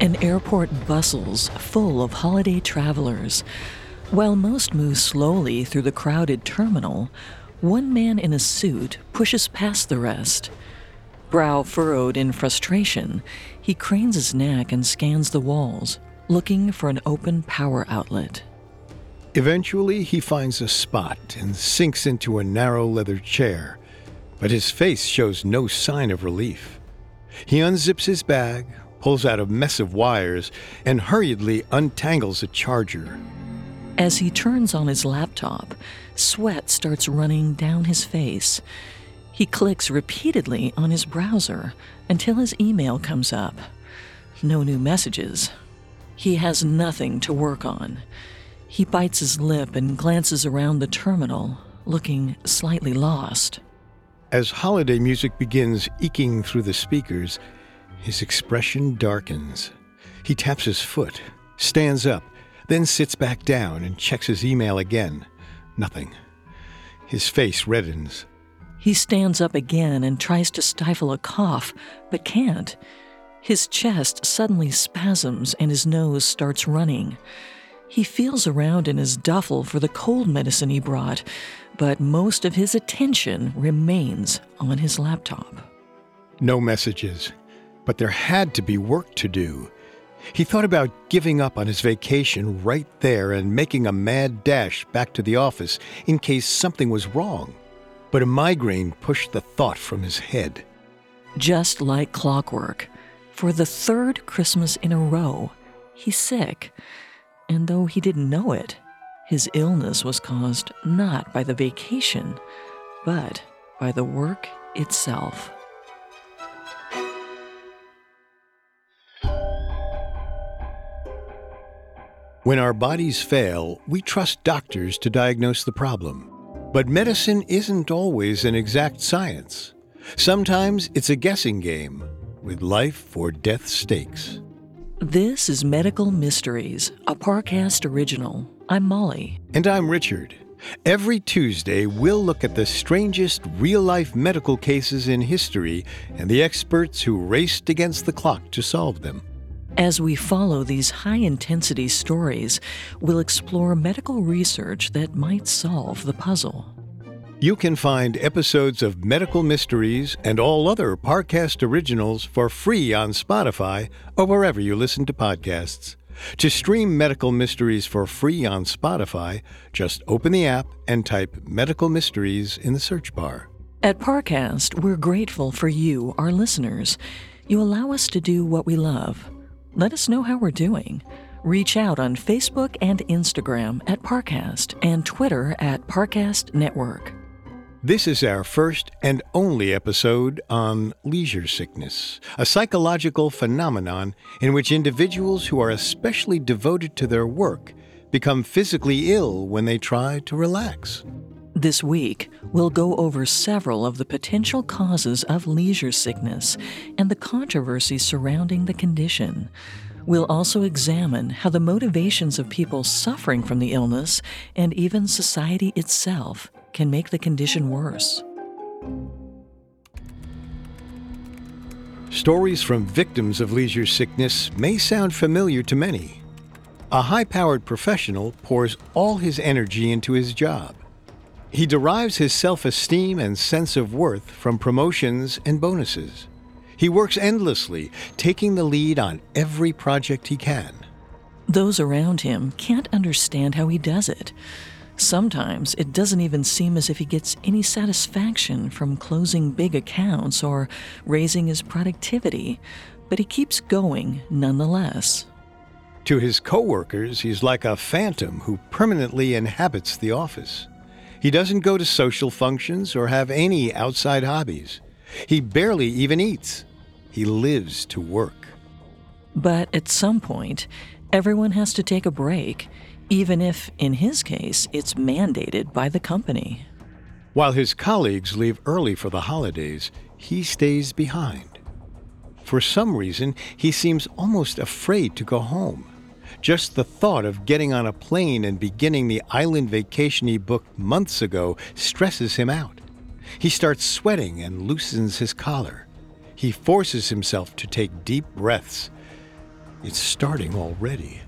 An airport bustles full of holiday travelers. While most move slowly through the crowded terminal, one man in a suit pushes past the rest. Brow furrowed in frustration, he cranes his neck and scans the walls, looking for an open power outlet. Eventually, he finds a spot and sinks into a narrow leather chair, but his face shows no sign of relief. He unzips his bag, pulls out a mess of wires, and hurriedly untangles a charger. As he turns on his laptop, sweat starts running down his face. He clicks repeatedly on his browser until his email comes up. No new messages. He has nothing to work on. He bites his lip and glances around the terminal, looking slightly lost. As holiday music begins eking through the speakers, his expression darkens. He taps his foot, stands up, then sits back down and checks his email again. Nothing. His face reddens. He stands up again and tries to stifle a cough, but can't. His chest suddenly spasms and his nose starts running. He feels around in his duffel for the cold medicine he brought, but most of his attention remains on his laptop. No messages, but there had to be work to do. He thought about giving up on his vacation right there and making a mad dash back to the office in case something was wrong. But a migraine pushed the thought from his head. Just like clockwork, for the third Christmas in a row, he's sick. And though he didn't know it, his illness was caused not by the vacation, but by the work itself. When our bodies fail, we trust doctors to diagnose the problem. But medicine isn't always an exact science. Sometimes it's a guessing game with life or death stakes. This is Medical Mysteries, a Parcast original. I'm Molly. And I'm Richard. Every Tuesday, we'll look at the strangest real life medical cases in history and the experts who raced against the clock to solve them. As we follow these high intensity stories, we'll explore medical research that might solve the puzzle. You can find episodes of Medical Mysteries and all other Parcast originals for free on Spotify or wherever you listen to podcasts. To stream Medical Mysteries for free on Spotify, just open the app and type Medical Mysteries in the search bar. At Parcast, we're grateful for you, our listeners. You allow us to do what we love. Let us know how we're doing. Reach out on Facebook and Instagram at Parcast and Twitter at Parcast Network. This is our first and only episode on leisure sickness, a psychological phenomenon in which individuals who are especially devoted to their work become physically ill when they try to relax. This week, we'll go over several of the potential causes of leisure sickness and the controversy surrounding the condition. We'll also examine how the motivations of people suffering from the illness and even society itself can make the condition worse. Stories from victims of leisure sickness may sound familiar to many. A high powered professional pours all his energy into his job. He derives his self esteem and sense of worth from promotions and bonuses. He works endlessly, taking the lead on every project he can. Those around him can't understand how he does it. Sometimes it doesn't even seem as if he gets any satisfaction from closing big accounts or raising his productivity, but he keeps going nonetheless. To his coworkers, he's like a phantom who permanently inhabits the office. He doesn't go to social functions or have any outside hobbies. He barely even eats. He lives to work. But at some point, everyone has to take a break even if, in his case, it's mandated by the company. While his colleagues leave early for the holidays, he stays behind. For some reason, he seems almost afraid to go home. Just the thought of getting on a plane and beginning the island vacation he booked months ago stresses him out. He starts sweating and loosens his collar. He forces himself to take deep breaths. It's starting already.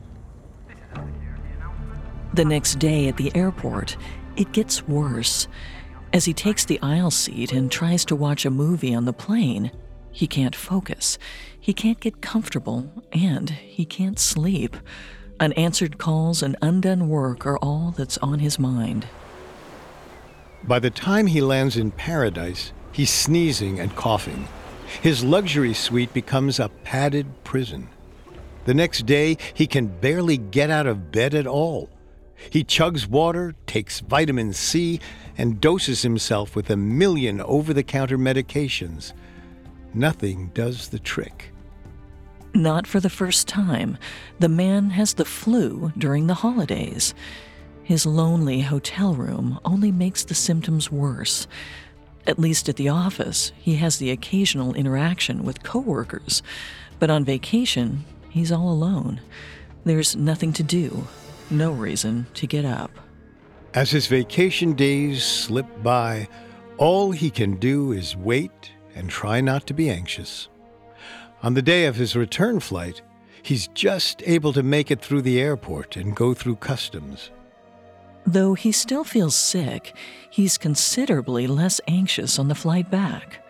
The next day at the airport, it gets worse. As he takes the aisle seat and tries to watch a movie on the plane, he can't focus, he can't get comfortable, and he can't sleep. Unanswered calls and undone work are all that's on his mind. By the time he lands in paradise, he's sneezing and coughing. His luxury suite becomes a padded prison. The next day, he can barely get out of bed at all. He chugs water, takes vitamin C, and doses himself with a million over the counter medications. Nothing does the trick. Not for the first time. The man has the flu during the holidays. His lonely hotel room only makes the symptoms worse. At least at the office, he has the occasional interaction with coworkers, but on vacation, he's all alone. There's nothing to do, no reason to get up. As his vacation days slip by, all he can do is wait and try not to be anxious. On the day of his return flight, he's just able to make it through the airport and go through customs. Though he still feels sick, he's considerably less anxious on the flight back.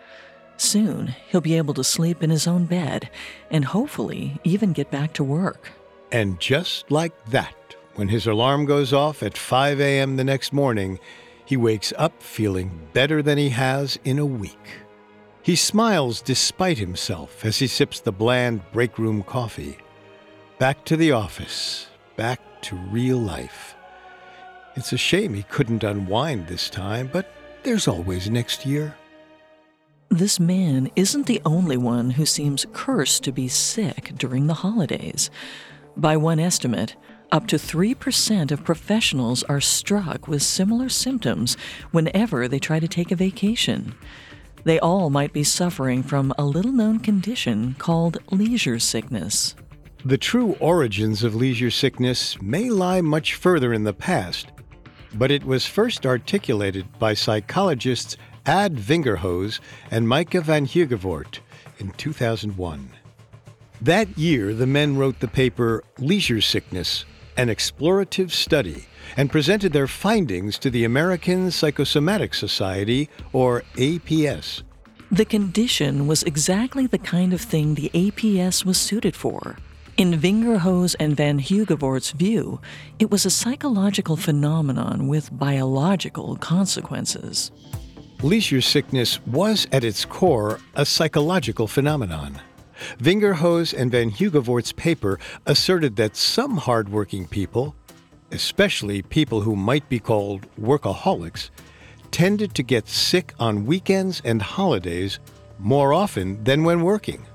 Soon, he'll be able to sleep in his own bed and hopefully even get back to work. And just like that, when his alarm goes off at 5 a.m. the next morning, he wakes up feeling better than he has in a week. He smiles despite himself as he sips the bland break room coffee. Back to the office, back to real life. It's a shame he couldn't unwind this time, but there's always next year. This man isn't the only one who seems cursed to be sick during the holidays. By one estimate, up to 3% of professionals are struck with similar symptoms whenever they try to take a vacation. They all might be suffering from a little known condition called leisure sickness. The true origins of leisure sickness may lie much further in the past, but it was first articulated by psychologists Ad Vingerhoets and Micah van Huijgevoort in 2001. That year, the men wrote the paper Leisure Sickness an explorative study and presented their findings to the American Psychosomatic Society, or APS. The condition was exactly the kind of thing the APS was suited for. In Vingerhoets and Van Huijgevoort's view, it was a psychological phenomenon with biological consequences. Leisure sickness was at its core a psychological phenomenon. Vingerhoets and Van Huijgevoort's paper asserted that some hardworking people, especially people who might be called workaholics, tended to get sick on weekends and holidays more often than when working.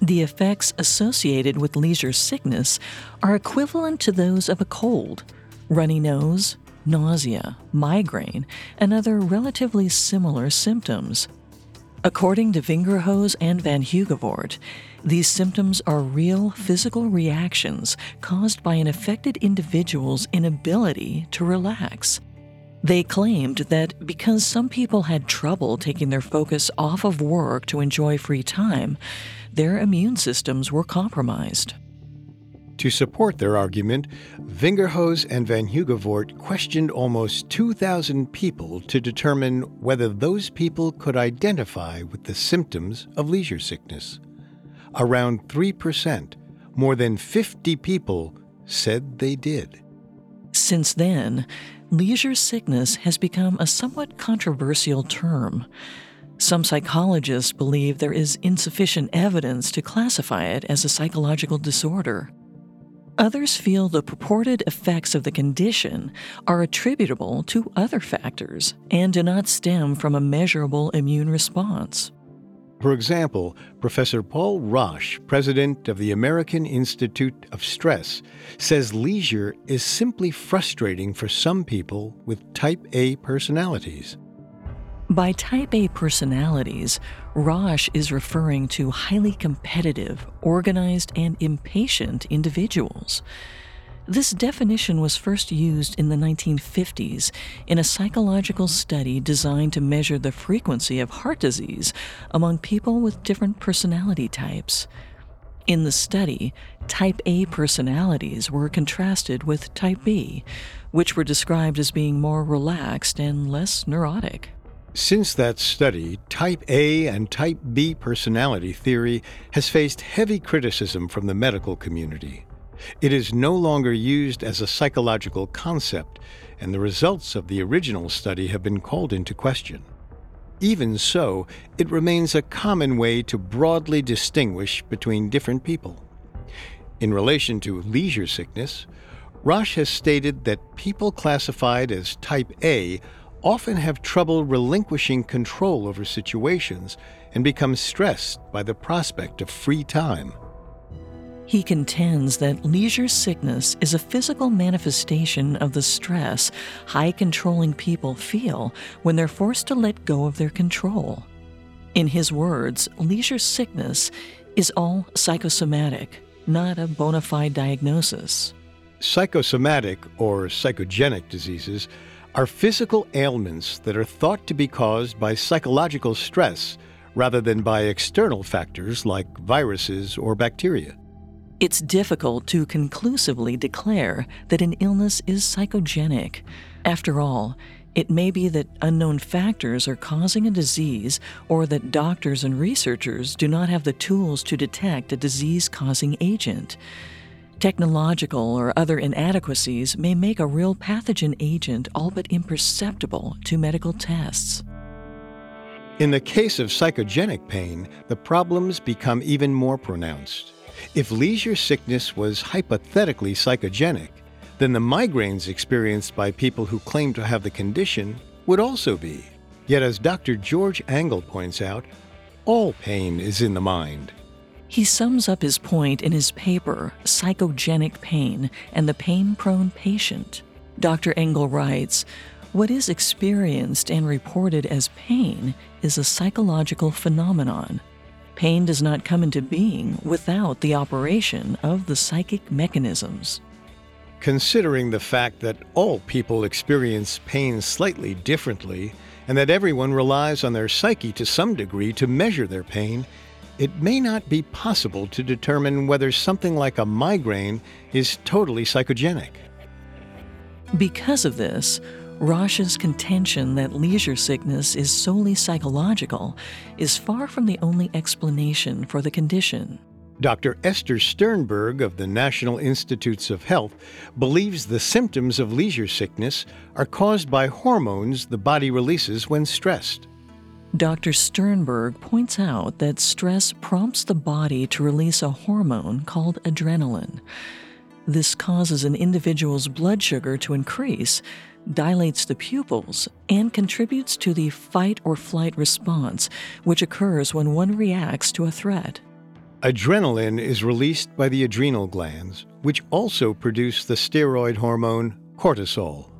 The effects associated with leisure sickness are equivalent to those of a cold runny nose, nausea, migraine, and other relatively similar symptoms. According to Vingerhoets and Van Huijgevoort, these symptoms are real physical reactions caused by an affected individual's inability to relax. They claimed that because some people had trouble taking their focus off of work to enjoy free time, their immune systems were compromised. To support their argument, Vingerhoets and Van Huijgevoort questioned almost 2,000 people to determine whether those people could identify with the symptoms of leisure sickness. Around 3%, more than 50 people, said they did. Since then, leisure sickness has become a somewhat controversial term. Some psychologists believe there is insufficient evidence to classify it as a psychological disorder. Others feel the purported effects of the condition are attributable to other factors and do not stem from a measurable immune response. For example, Professor Paul Rosch, president of the American Institute of Stress, says leisure is simply frustrating for some people with type A personalities. By type A personalities, Rosch is referring to highly competitive, organized, and impatient individuals. This definition was first used in the 1950s in a psychological study designed to measure the frequency of heart disease among people with different personality types. In the study, type A personalities were contrasted with type B, which were described as being more relaxed and less neurotic. Since that study, Type A and Type B personality theory has faced heavy criticism from the medical community. It is no longer used as a psychological concept, and the results of the original study have been called into question. Even so, it remains a common way to broadly distinguish between different people. In relation to leisure sickness, Rosch has stated that people classified as type A often have trouble relinquishing control over situations and become stressed by the prospect of free time. He contends that leisure sickness is a physical manifestation of the stress high controlling people feel when they're forced to let go of their control. In his words, leisure sickness is all psychosomatic, not a bona fide diagnosis. Psychosomatic or psychogenic diseases are physical ailments that are thought to be caused by psychological stress rather than by external factors like viruses or bacteria. It's difficult to conclusively declare that an illness is psychogenic. After all, it may be that unknown factors are causing a disease, or that doctors and researchers do not have the tools to detect a disease causing agent. Technological or other inadequacies may make a real pathogen agent all but imperceptible to medical tests. In the case of psychogenic pain, the problems become even more pronounced. If leisure sickness was hypothetically psychogenic, then the migraines experienced by people who claim to have the condition would also be. Yet, as Dr. George Engel points out, all pain is in the mind. He sums up his point in his paper, Psychogenic Pain and the Pain Prone Patient. Dr. Engel writes What is experienced and reported as pain is a psychological phenomenon. Pain does not come into being without the operation of the psychic mechanisms. Considering the fact that all people experience pain slightly differently, and that everyone relies on their psyche to some degree to measure their pain, it may not be possible to determine whether something like a migraine is totally psychogenic. Because of this, Rosch's contention that leisure sickness is solely psychological is far from the only explanation for the condition. Dr. Esther Sternberg of the National Institutes of Health believes the symptoms of leisure sickness are caused by hormones the body releases when stressed. Dr. Sternberg points out that stress prompts the body to release a hormone called adrenaline. This causes an individual's blood sugar to increase, dilates the pupils, and contributes to the fight or flight response, which occurs when one reacts to a threat. Adrenaline is released by the adrenal glands, which also produce the steroid hormone cortisol.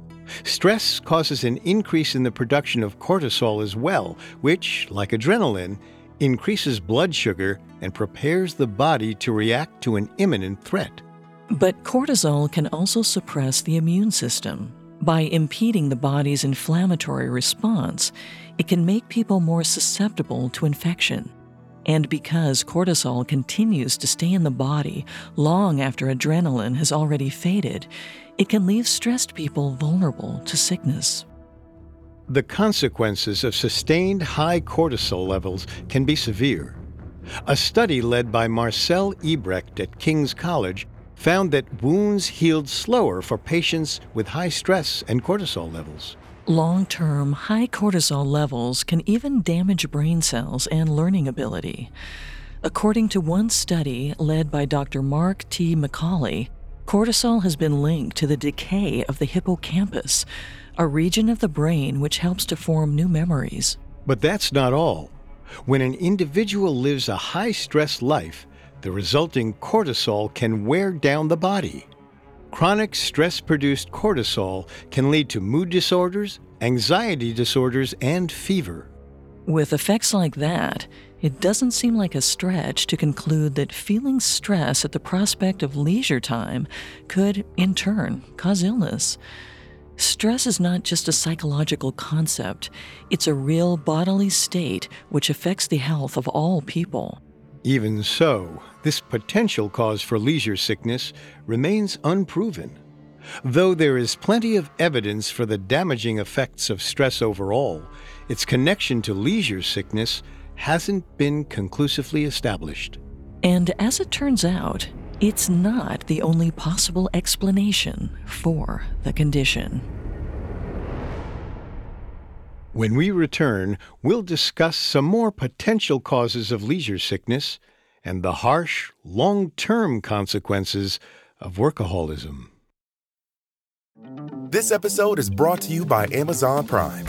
Stress causes an increase in the production of cortisol as well, which, like adrenaline, increases blood sugar and prepares the body to react to an imminent threat. But cortisol can also suppress the immune system. By impeding the body's inflammatory response, it can make people more susceptible to infection. And because cortisol continues to stay in the body long after adrenaline has already faded, it can leave stressed people vulnerable to sickness. The consequences of sustained high cortisol levels can be severe. A study led by Marcel Ebrecht at King's College found that wounds healed slower for patients with high stress and cortisol levels. Long term, high cortisol levels can even damage brain cells and learning ability. According to one study led by Dr. Mark T. McCauley, cortisol has been linked to the decay of the hippocampus, a region of the brain which helps to form new memories. But that's not all. When an individual lives a high stress life, the resulting cortisol can wear down the body. Chronic stress produced cortisol can lead to mood disorders, anxiety disorders, and fever. With effects like that, it doesn't seem like a stretch to conclude that feeling stress at the prospect of leisure time could, in turn, cause illness. Stress is not just a psychological concept, it's a real bodily state which affects the health of all people. Even so, this potential cause for leisure sickness remains unproven. Though there is plenty of evidence for the damaging effects of stress overall, its connection to leisure sickness hasn't been conclusively established. And as it turns out, it's not the only possible explanation for the condition. When we return, we'll discuss some more potential causes of leisure sickness and the harsh, long term consequences of workaholism. This episode is brought to you by Amazon Prime.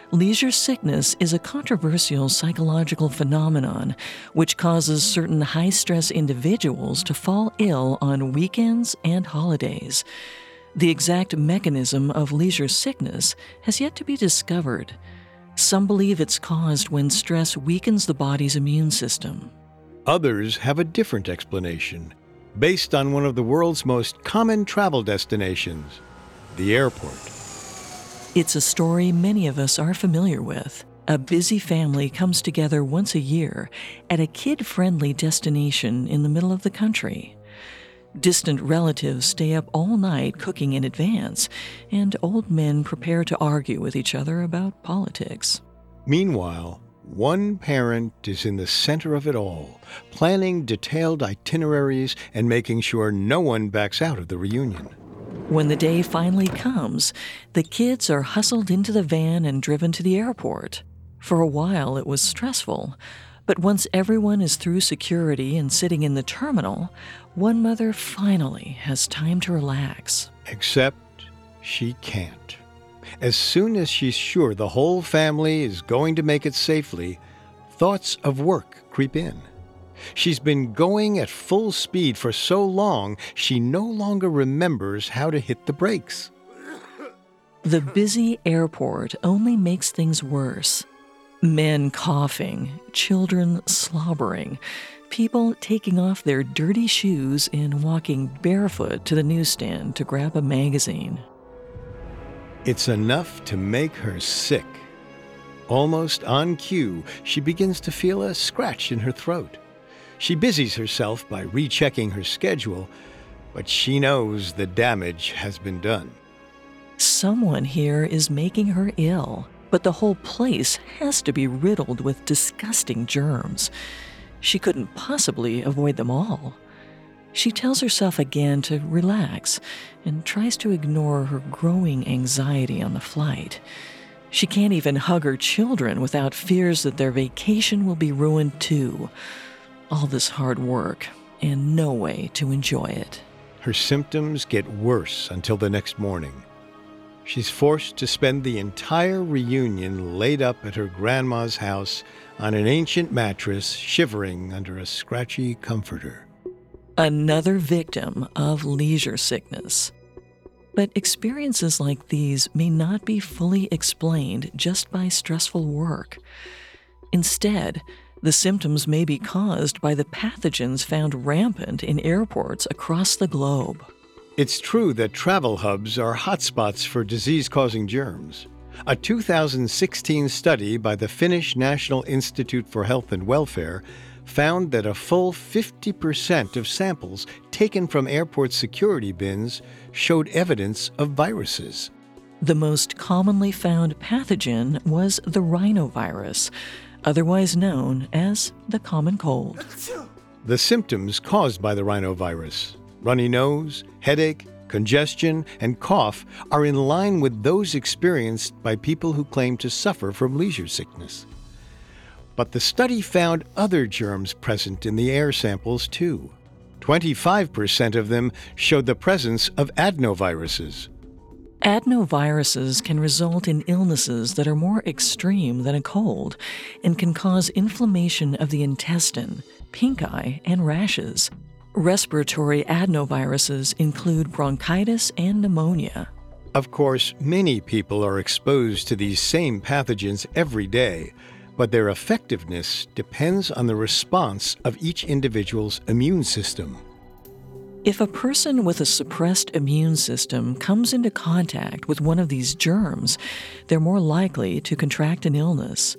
leisure sickness is a controversial psychological phenomenon which causes certain high stress individuals to fall ill on weekends and holidays. The exact mechanism of leisure sickness has yet to be discovered. Some believe it's caused when stress weakens the body's immune system. Others have a different explanation, based on one of the world's most common travel destinations the airport. It's a story many of us are familiar with. A busy family comes together once a year at a kid friendly destination in the middle of the country. Distant relatives stay up all night cooking in advance, and old men prepare to argue with each other about politics. Meanwhile, one parent is in the center of it all, planning detailed itineraries and making sure no one backs out of the reunion. When the day finally comes, the kids are hustled into the van and driven to the airport. For a while, it was stressful, but once everyone is through security and sitting in the terminal, one mother finally has time to relax. Except she can't. As soon as she's sure the whole family is going to make it safely, thoughts of work creep in. She's been going at full speed for so long, she no longer remembers how to hit the brakes. The busy airport only makes things worse. Men coughing, children slobbering, people taking off their dirty shoes and walking barefoot to the newsstand to grab a magazine. It's enough to make her sick. Almost on cue, she begins to feel a scratch in her throat. She busies herself by rechecking her schedule, but she knows the damage has been done. Someone here is making her ill, but the whole place has to be riddled with disgusting germs. She couldn't possibly avoid them all. She tells herself again to relax and tries to ignore her growing anxiety on the flight. She can't even hug her children without fears that their vacation will be ruined too all this hard work and no way to enjoy it. Her symptoms get worse until the next morning. she's forced to spend the entire reunion laid up at her grandma's house on an ancient mattress, shivering under a scratchy comforter. Another victim of leisure sickness. But experiences like these may not be fully explained just by stressful work. Instead, the symptoms may be caused by the pathogens found rampant in airports across the globe. It's true that travel hubs are hotspots for disease causing germs. A 2016 study by the Finnish National Institute for Health and Welfare found that a full 50% of samples taken from airport security bins showed evidence of viruses. The most commonly found pathogen was the rhinovirus, otherwise known as the common cold. The symptoms caused by the rhinovirus runny nose, headache, congestion, and cough are in line with those experienced by people who claim to suffer from leisure sickness. But the study found other germs present in the air samples too. 25% of them showed the presence of adenoviruses. Adenoviruses can result in illnesses that are more extreme than a cold and can cause inflammation of the intestine, pink eye, and rashes. Respiratory adenoviruses include bronchitis and pneumonia. Of course, many people are exposed to these same pathogens every day, but their effectiveness depends on the response of each individual's immune system. If a person with a suppressed immune system comes into contact with one of these germs, they're more likely to contract an illness.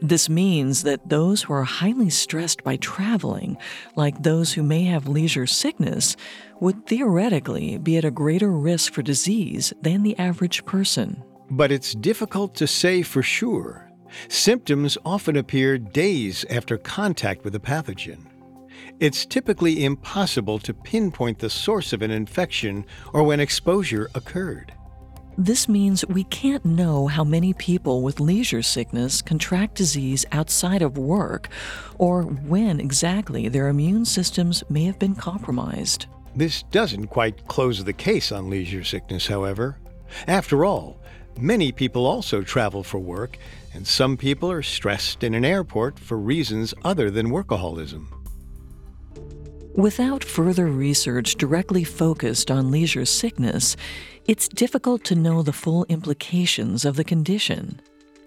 This means that those who are highly stressed by traveling, like those who may have leisure sickness, would theoretically be at a greater risk for disease than the average person. But it's difficult to say for sure. Symptoms often appear days after contact with a pathogen. It's typically impossible to pinpoint the source of an infection or when exposure occurred. This means we can't know how many people with leisure sickness contract disease outside of work or when exactly their immune systems may have been compromised. This doesn't quite close the case on leisure sickness, however. After all, many people also travel for work, and some people are stressed in an airport for reasons other than workaholism. Without further research directly focused on leisure sickness, it's difficult to know the full implications of the condition.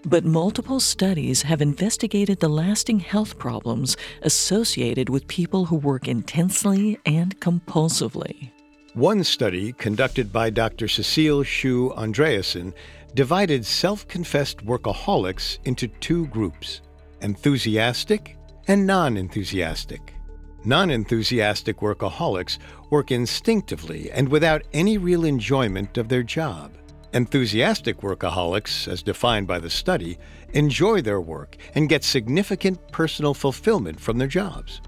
But multiple studies have investigated the lasting health problems associated with people who work intensely and compulsively. One study, conducted by Dr. Cecilie Schou Andreassen, divided self confessed workaholics into two groups enthusiastic and non enthusiastic. Non enthusiastic workaholics work instinctively and without any real enjoyment of their job. Enthusiastic workaholics, as defined by the study, enjoy their work and get significant personal fulfillment from their jobs.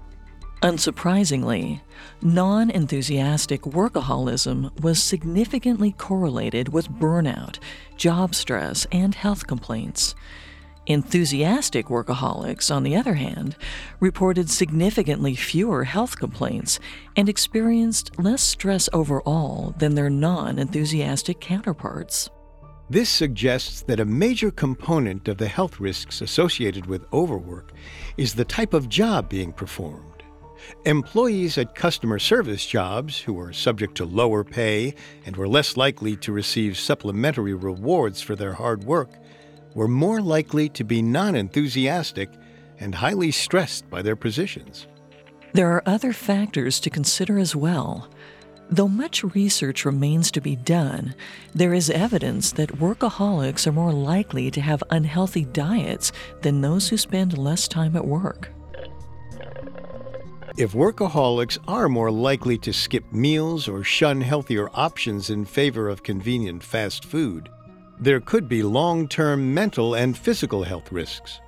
Unsurprisingly, non enthusiastic workaholism was significantly correlated with burnout, job stress, and health complaints. Enthusiastic workaholics, on the other hand, reported significantly fewer health complaints and experienced less stress overall than their non enthusiastic counterparts. This suggests that a major component of the health risks associated with overwork is the type of job being performed. Employees at customer service jobs who are subject to lower pay and were less likely to receive supplementary rewards for their hard work were more likely to be non enthusiastic and highly stressed by their positions. There are other factors to consider as well. Though much research remains to be done, there is evidence that workaholics are more likely to have unhealthy diets than those who spend less time at work. If workaholics are more likely to skip meals or shun healthier options in favor of convenient fast food, there could be long term mental and physical health risks.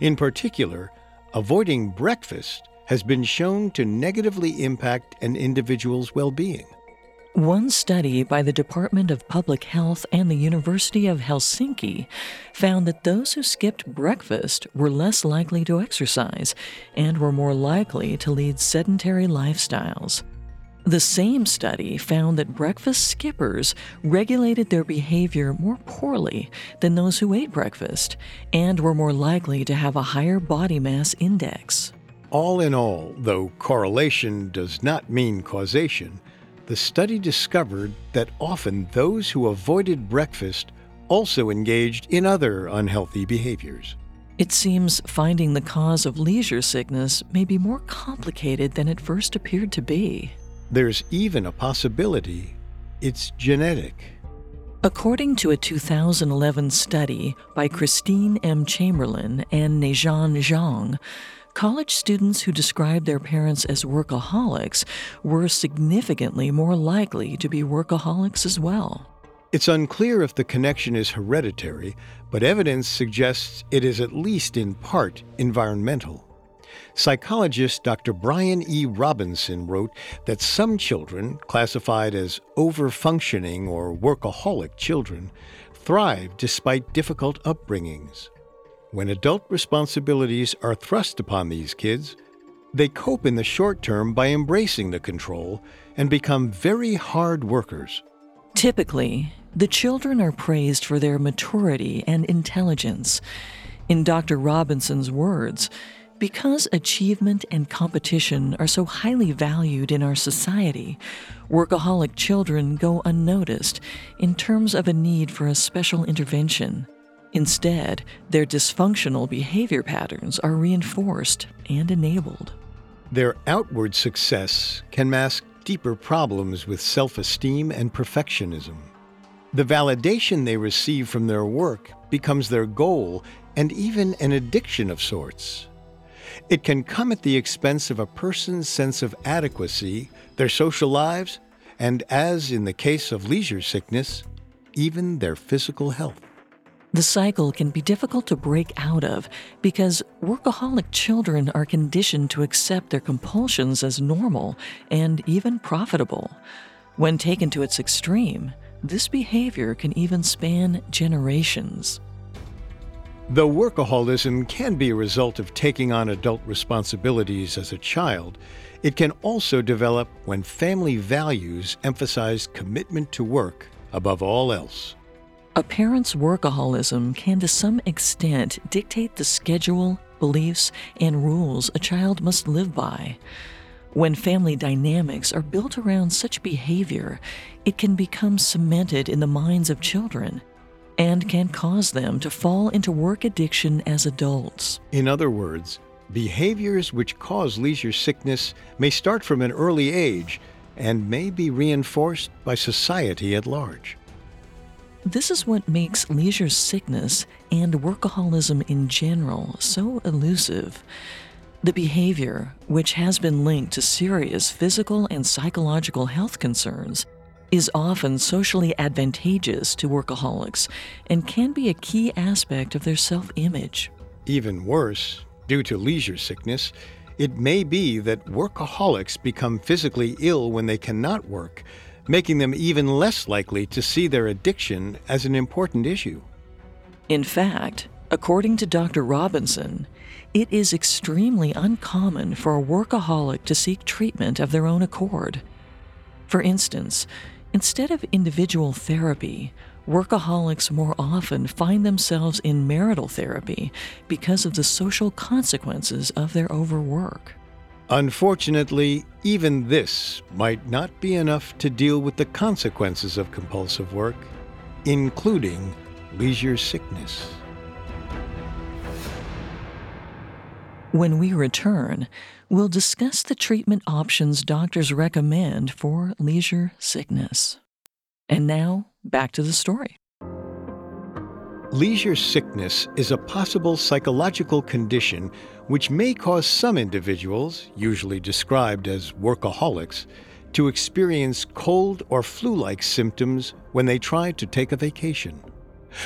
In particular, avoiding breakfast has been shown to negatively impact an individual's well being. One study by the Department of Public Health and the University of Helsinki found that those who skipped breakfast were less likely to exercise and were more likely to lead sedentary lifestyles. The same study found that breakfast skippers regulated their behavior more poorly than those who ate breakfast and were more likely to have a higher body mass index. All in all, though correlation does not mean causation, the study discovered that often those who avoided breakfast also engaged in other unhealthy behaviors. It seems finding the cause of leisure sickness may be more complicated than it first appeared to be. There's even a possibility it's genetic. According to a 2011 study by Christine M. Chamberlain and Nejan Zhang, college students who described their parents as workaholics were significantly more likely to be workaholics as well. It's unclear if the connection is hereditary, but evidence suggests it is at least in part environmental. Psychologist Dr. Brian E. Robinson wrote that some children, classified as overfunctioning or workaholic children, thrive despite difficult upbringings. When adult responsibilities are thrust upon these kids, they cope in the short term by embracing the control and become very hard workers. Typically, the children are praised for their maturity and intelligence. In Dr. Robinson's words, because achievement and competition are so highly valued in our society, workaholic children go unnoticed in terms of a need for a special intervention. Instead, their dysfunctional behavior patterns are reinforced and enabled. Their outward success can mask deeper problems with self esteem and perfectionism. The validation they receive from their work becomes their goal and even an addiction of sorts. It can come at the expense of a person's sense of adequacy, their social lives, and, as in the case of leisure sickness, even their physical health. The cycle can be difficult to break out of because workaholic children are conditioned to accept their compulsions as normal and even profitable. When taken to its extreme, this behavior can even span generations. Though workaholism can be a result of taking on adult responsibilities as a child, it can also develop when family values emphasize commitment to work above all else. A parent's workaholism can to some extent dictate the schedule, beliefs, and rules a child must live by. When family dynamics are built around such behavior, it can become cemented in the minds of children and can cause them to fall into work addiction as adults. In other words, behaviors which cause leisure sickness may start from an early age and may be reinforced by society at large. This is what makes leisure sickness and workaholism in general so elusive. The behavior, which has been linked to serious physical and psychological health concerns, is often socially advantageous to workaholics and can be a key aspect of their self image. Even worse, due to leisure sickness, it may be that workaholics become physically ill when they cannot work, making them even less likely to see their addiction as an important issue. In fact, according to Dr. Robinson, it is extremely uncommon for a workaholic to seek treatment of their own accord. For instance, Instead of individual therapy, workaholics more often find themselves in marital therapy because of the social consequences of their overwork. Unfortunately, even this might not be enough to deal with the consequences of compulsive work, including leisure sickness. When we return, we'll discuss the treatment options doctors recommend for leisure sickness. And now, back to the story. Leisure sickness is a possible psychological condition which may cause some individuals, usually described as workaholics, to experience cold or flu like symptoms when they try to take a vacation.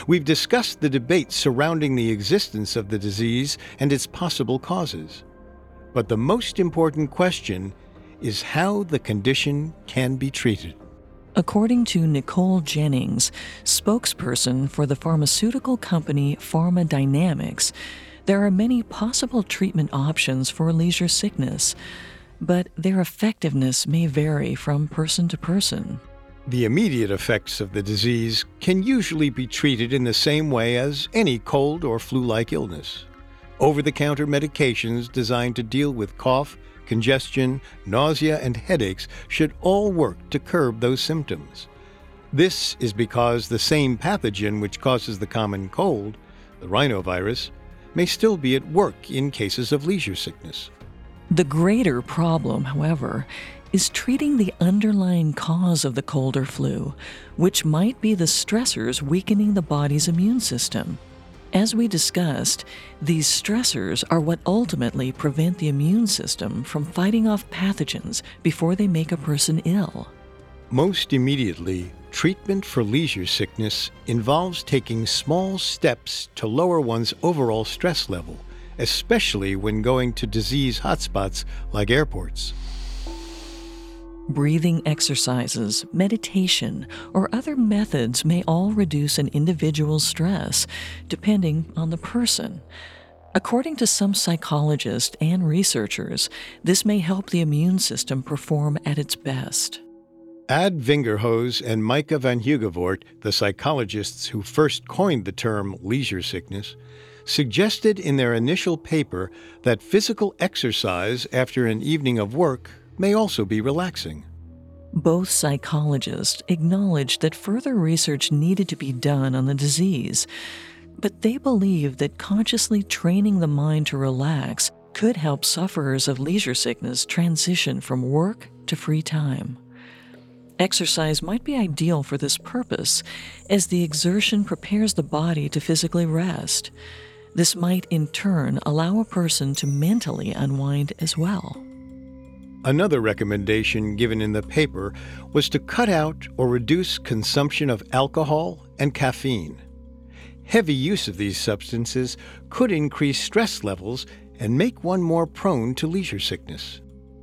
We've discussed the debate surrounding the existence of the disease and its possible causes. But the most important question is how the condition can be treated. According to Nicole Jennings, spokesperson for the pharmaceutical company PharmaDynamics, there are many possible treatment options for leisure sickness. but their effectiveness may vary from person to person. The immediate effects of the disease can usually be treated in the same way as any cold or flu like illness. Over the counter medications designed to deal with cough, congestion, nausea, and headaches should all work to curb those symptoms. This is because the same pathogen which causes the common cold, the rhinovirus, may still be at work in cases of leisure sickness. The greater problem, however, is treating the underlying cause of the cold or flu, which might be the stressors weakening the body's immune system. As we discussed, these stressors are what ultimately prevent the immune system from fighting off pathogens before they make a person ill. Most immediately, treatment for leisure sickness involves taking small steps to lower one's overall stress level, especially when going to disease hotspots like airports. Breathing exercises, meditation, or other methods may all reduce an individual's stress, depending on the person. According to some psychologists and researchers, this may help the immune system perform at its best. Ad Vingerhoets and Maaike van Huijgevoort, the psychologists who first coined the term leisure sickness, suggested in their initial paper that physical exercise after an evening of work may also be relaxing. Both psychologists acknowledged that further research needed to be done on the disease, but they believe that consciously training the mind to relax could help sufferers of leisure sickness transition from work to free time. Exercise might be ideal for this purpose, as the exertion prepares the body to physically rest. This might in turn allow a person to mentally unwind as well. Another recommendation given in the paper was to cut out or reduce consumption of alcohol and caffeine. Heavy use of these substances could increase stress levels and make one more prone to leisure sickness.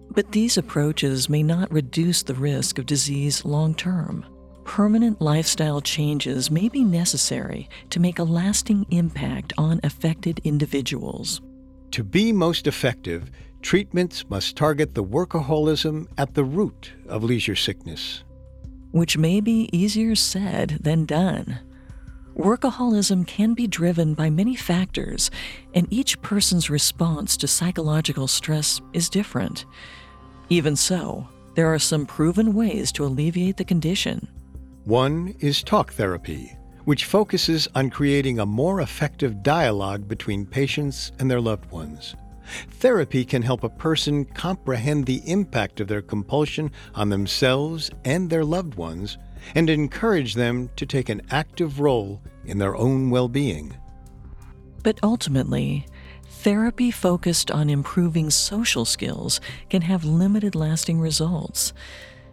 But these approaches may not reduce the risk of disease long term. Permanent lifestyle changes may be necessary to make a lasting impact on affected individuals. To be most effective, treatments must target the workaholism at the root of leisure sickness. Which may be easier said than done. Workaholism can be driven by many factors, and each person's response to psychological stress is different. Even so, there are some proven ways to alleviate the condition. One is talk therapy, which focuses on creating a more effective dialogue between patients and their loved ones. Therapy can help a person comprehend the impact of their compulsion on themselves and their loved ones and encourage them to take an active role in their own well being. But ultimately, therapy focused on improving social skills can have limited lasting results.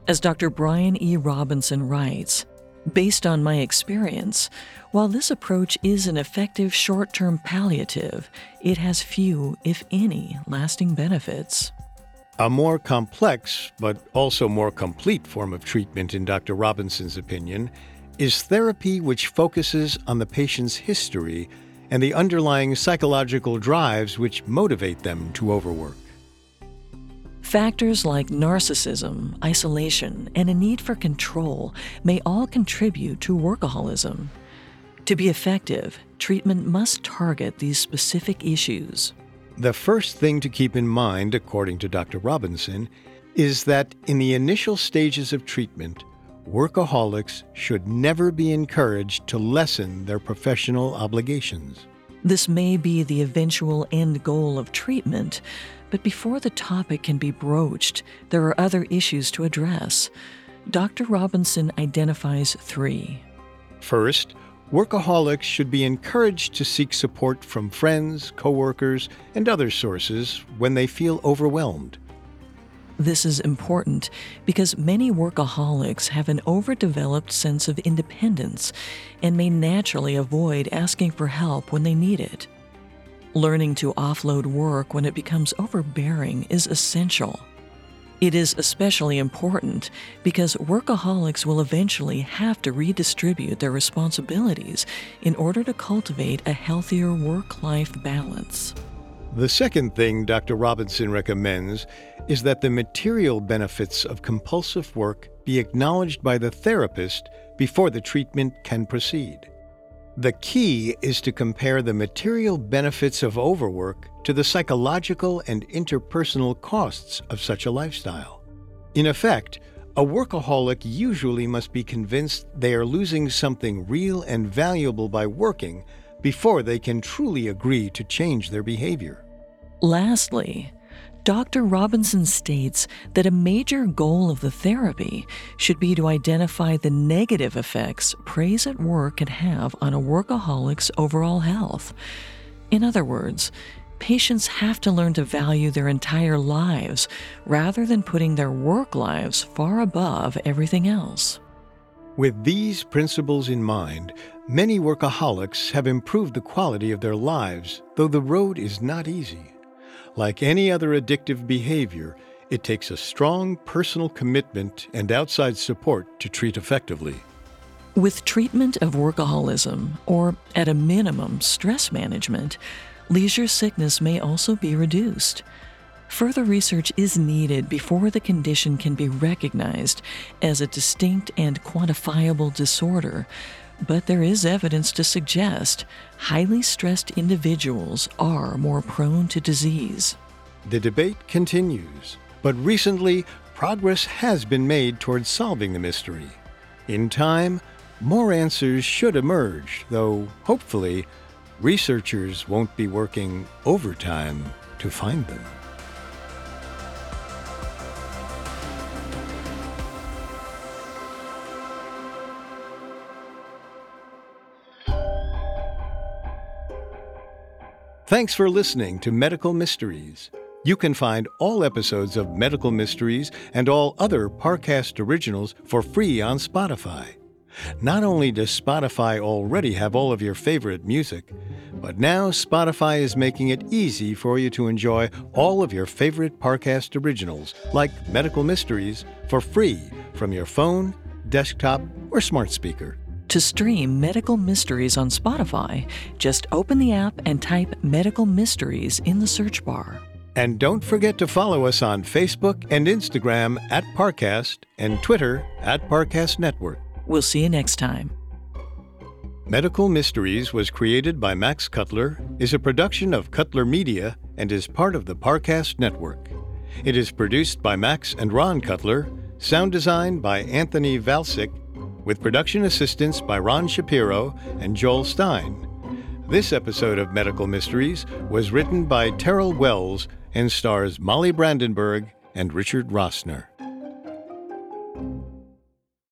As Dr. Brian E. Robinson writes, Based on my experience, while this approach is an effective short term palliative, it has few, if any, lasting benefits. A more complex, but also more complete form of treatment, in Dr. Robinson's opinion, is therapy which focuses on the patient's history and the underlying psychological drives which motivate them to overwork. Factors like narcissism, isolation, and a need for control may all contribute to workaholism. To be effective, treatment must target these specific issues. The first thing to keep in mind, according to Dr. Robinson, is that in the initial stages of treatment, workaholics should never be encouraged to lessen their professional obligations. This may be the eventual end goal of treatment, but before the topic can be broached, there are other issues to address. Dr. Robinson identifies three. First, workaholics should be encouraged to seek support from friends, coworkers, and other sources when they feel overwhelmed. This is important because many workaholics have an overdeveloped sense of independence and may naturally avoid asking for help when they need it. Learning to offload work when it becomes overbearing is essential. It is especially important because workaholics will eventually have to redistribute their responsibilities in order to cultivate a healthier work life balance. The second thing Dr. Robinson recommends is that the material benefits of compulsive work be acknowledged by the therapist before the treatment can proceed. The key is to compare the material benefits of overwork to the psychological and interpersonal costs of such a lifestyle. In effect, a workaholic usually must be convinced they are losing something real and valuable by working before they can truly agree to change their behavior. Lastly, Dr. Robinson states that a major goal of the therapy should be to identify the negative effects praise at work can have on a workaholic's overall health. In other words, patients have to learn to value their entire lives rather than putting their work lives far above everything else. With these principles in mind, many workaholics have improved the quality of their lives, though the road is not easy. Like any other addictive behavior, it takes a strong personal commitment and outside support to treat effectively. With treatment of workaholism, or at a minimum, stress management, leisure sickness may also be reduced. Further research is needed before the condition can be recognized as a distinct and quantifiable disorder, but there is evidence to suggest highly stressed individuals are more prone to disease. The debate continues, but recently progress has been made towards solving the mystery. In time, more answers should emerge, though hopefully, researchers won't be working overtime to find them. Thanks for listening to Medical Mysteries. You can find all episodes of Medical Mysteries and all other Parcast originals for free on Spotify. Not only does Spotify already have all of your favorite music, but now Spotify is making it easy for you to enjoy all of your favorite Parcast originals, like Medical Mysteries, for free from your phone, desktop, or smart speaker. To stream Medical Mysteries on Spotify, just open the app and type Medical Mysteries in the search bar. And don't forget to follow us on Facebook and Instagram at Parcast and Twitter at Parcast Network. We'll see you next time. Medical Mysteries was created by Max Cutler, is a production of Cutler Media, and is part of the Parcast Network. It is produced by Max and Ron Cutler, sound design by Anthony Valsic, with production assistance by Ron Shapiro and Joel Stein. This episode of Medical Mysteries was written by Terrell Wells and stars Molly Brandenburg and Richard Rossner.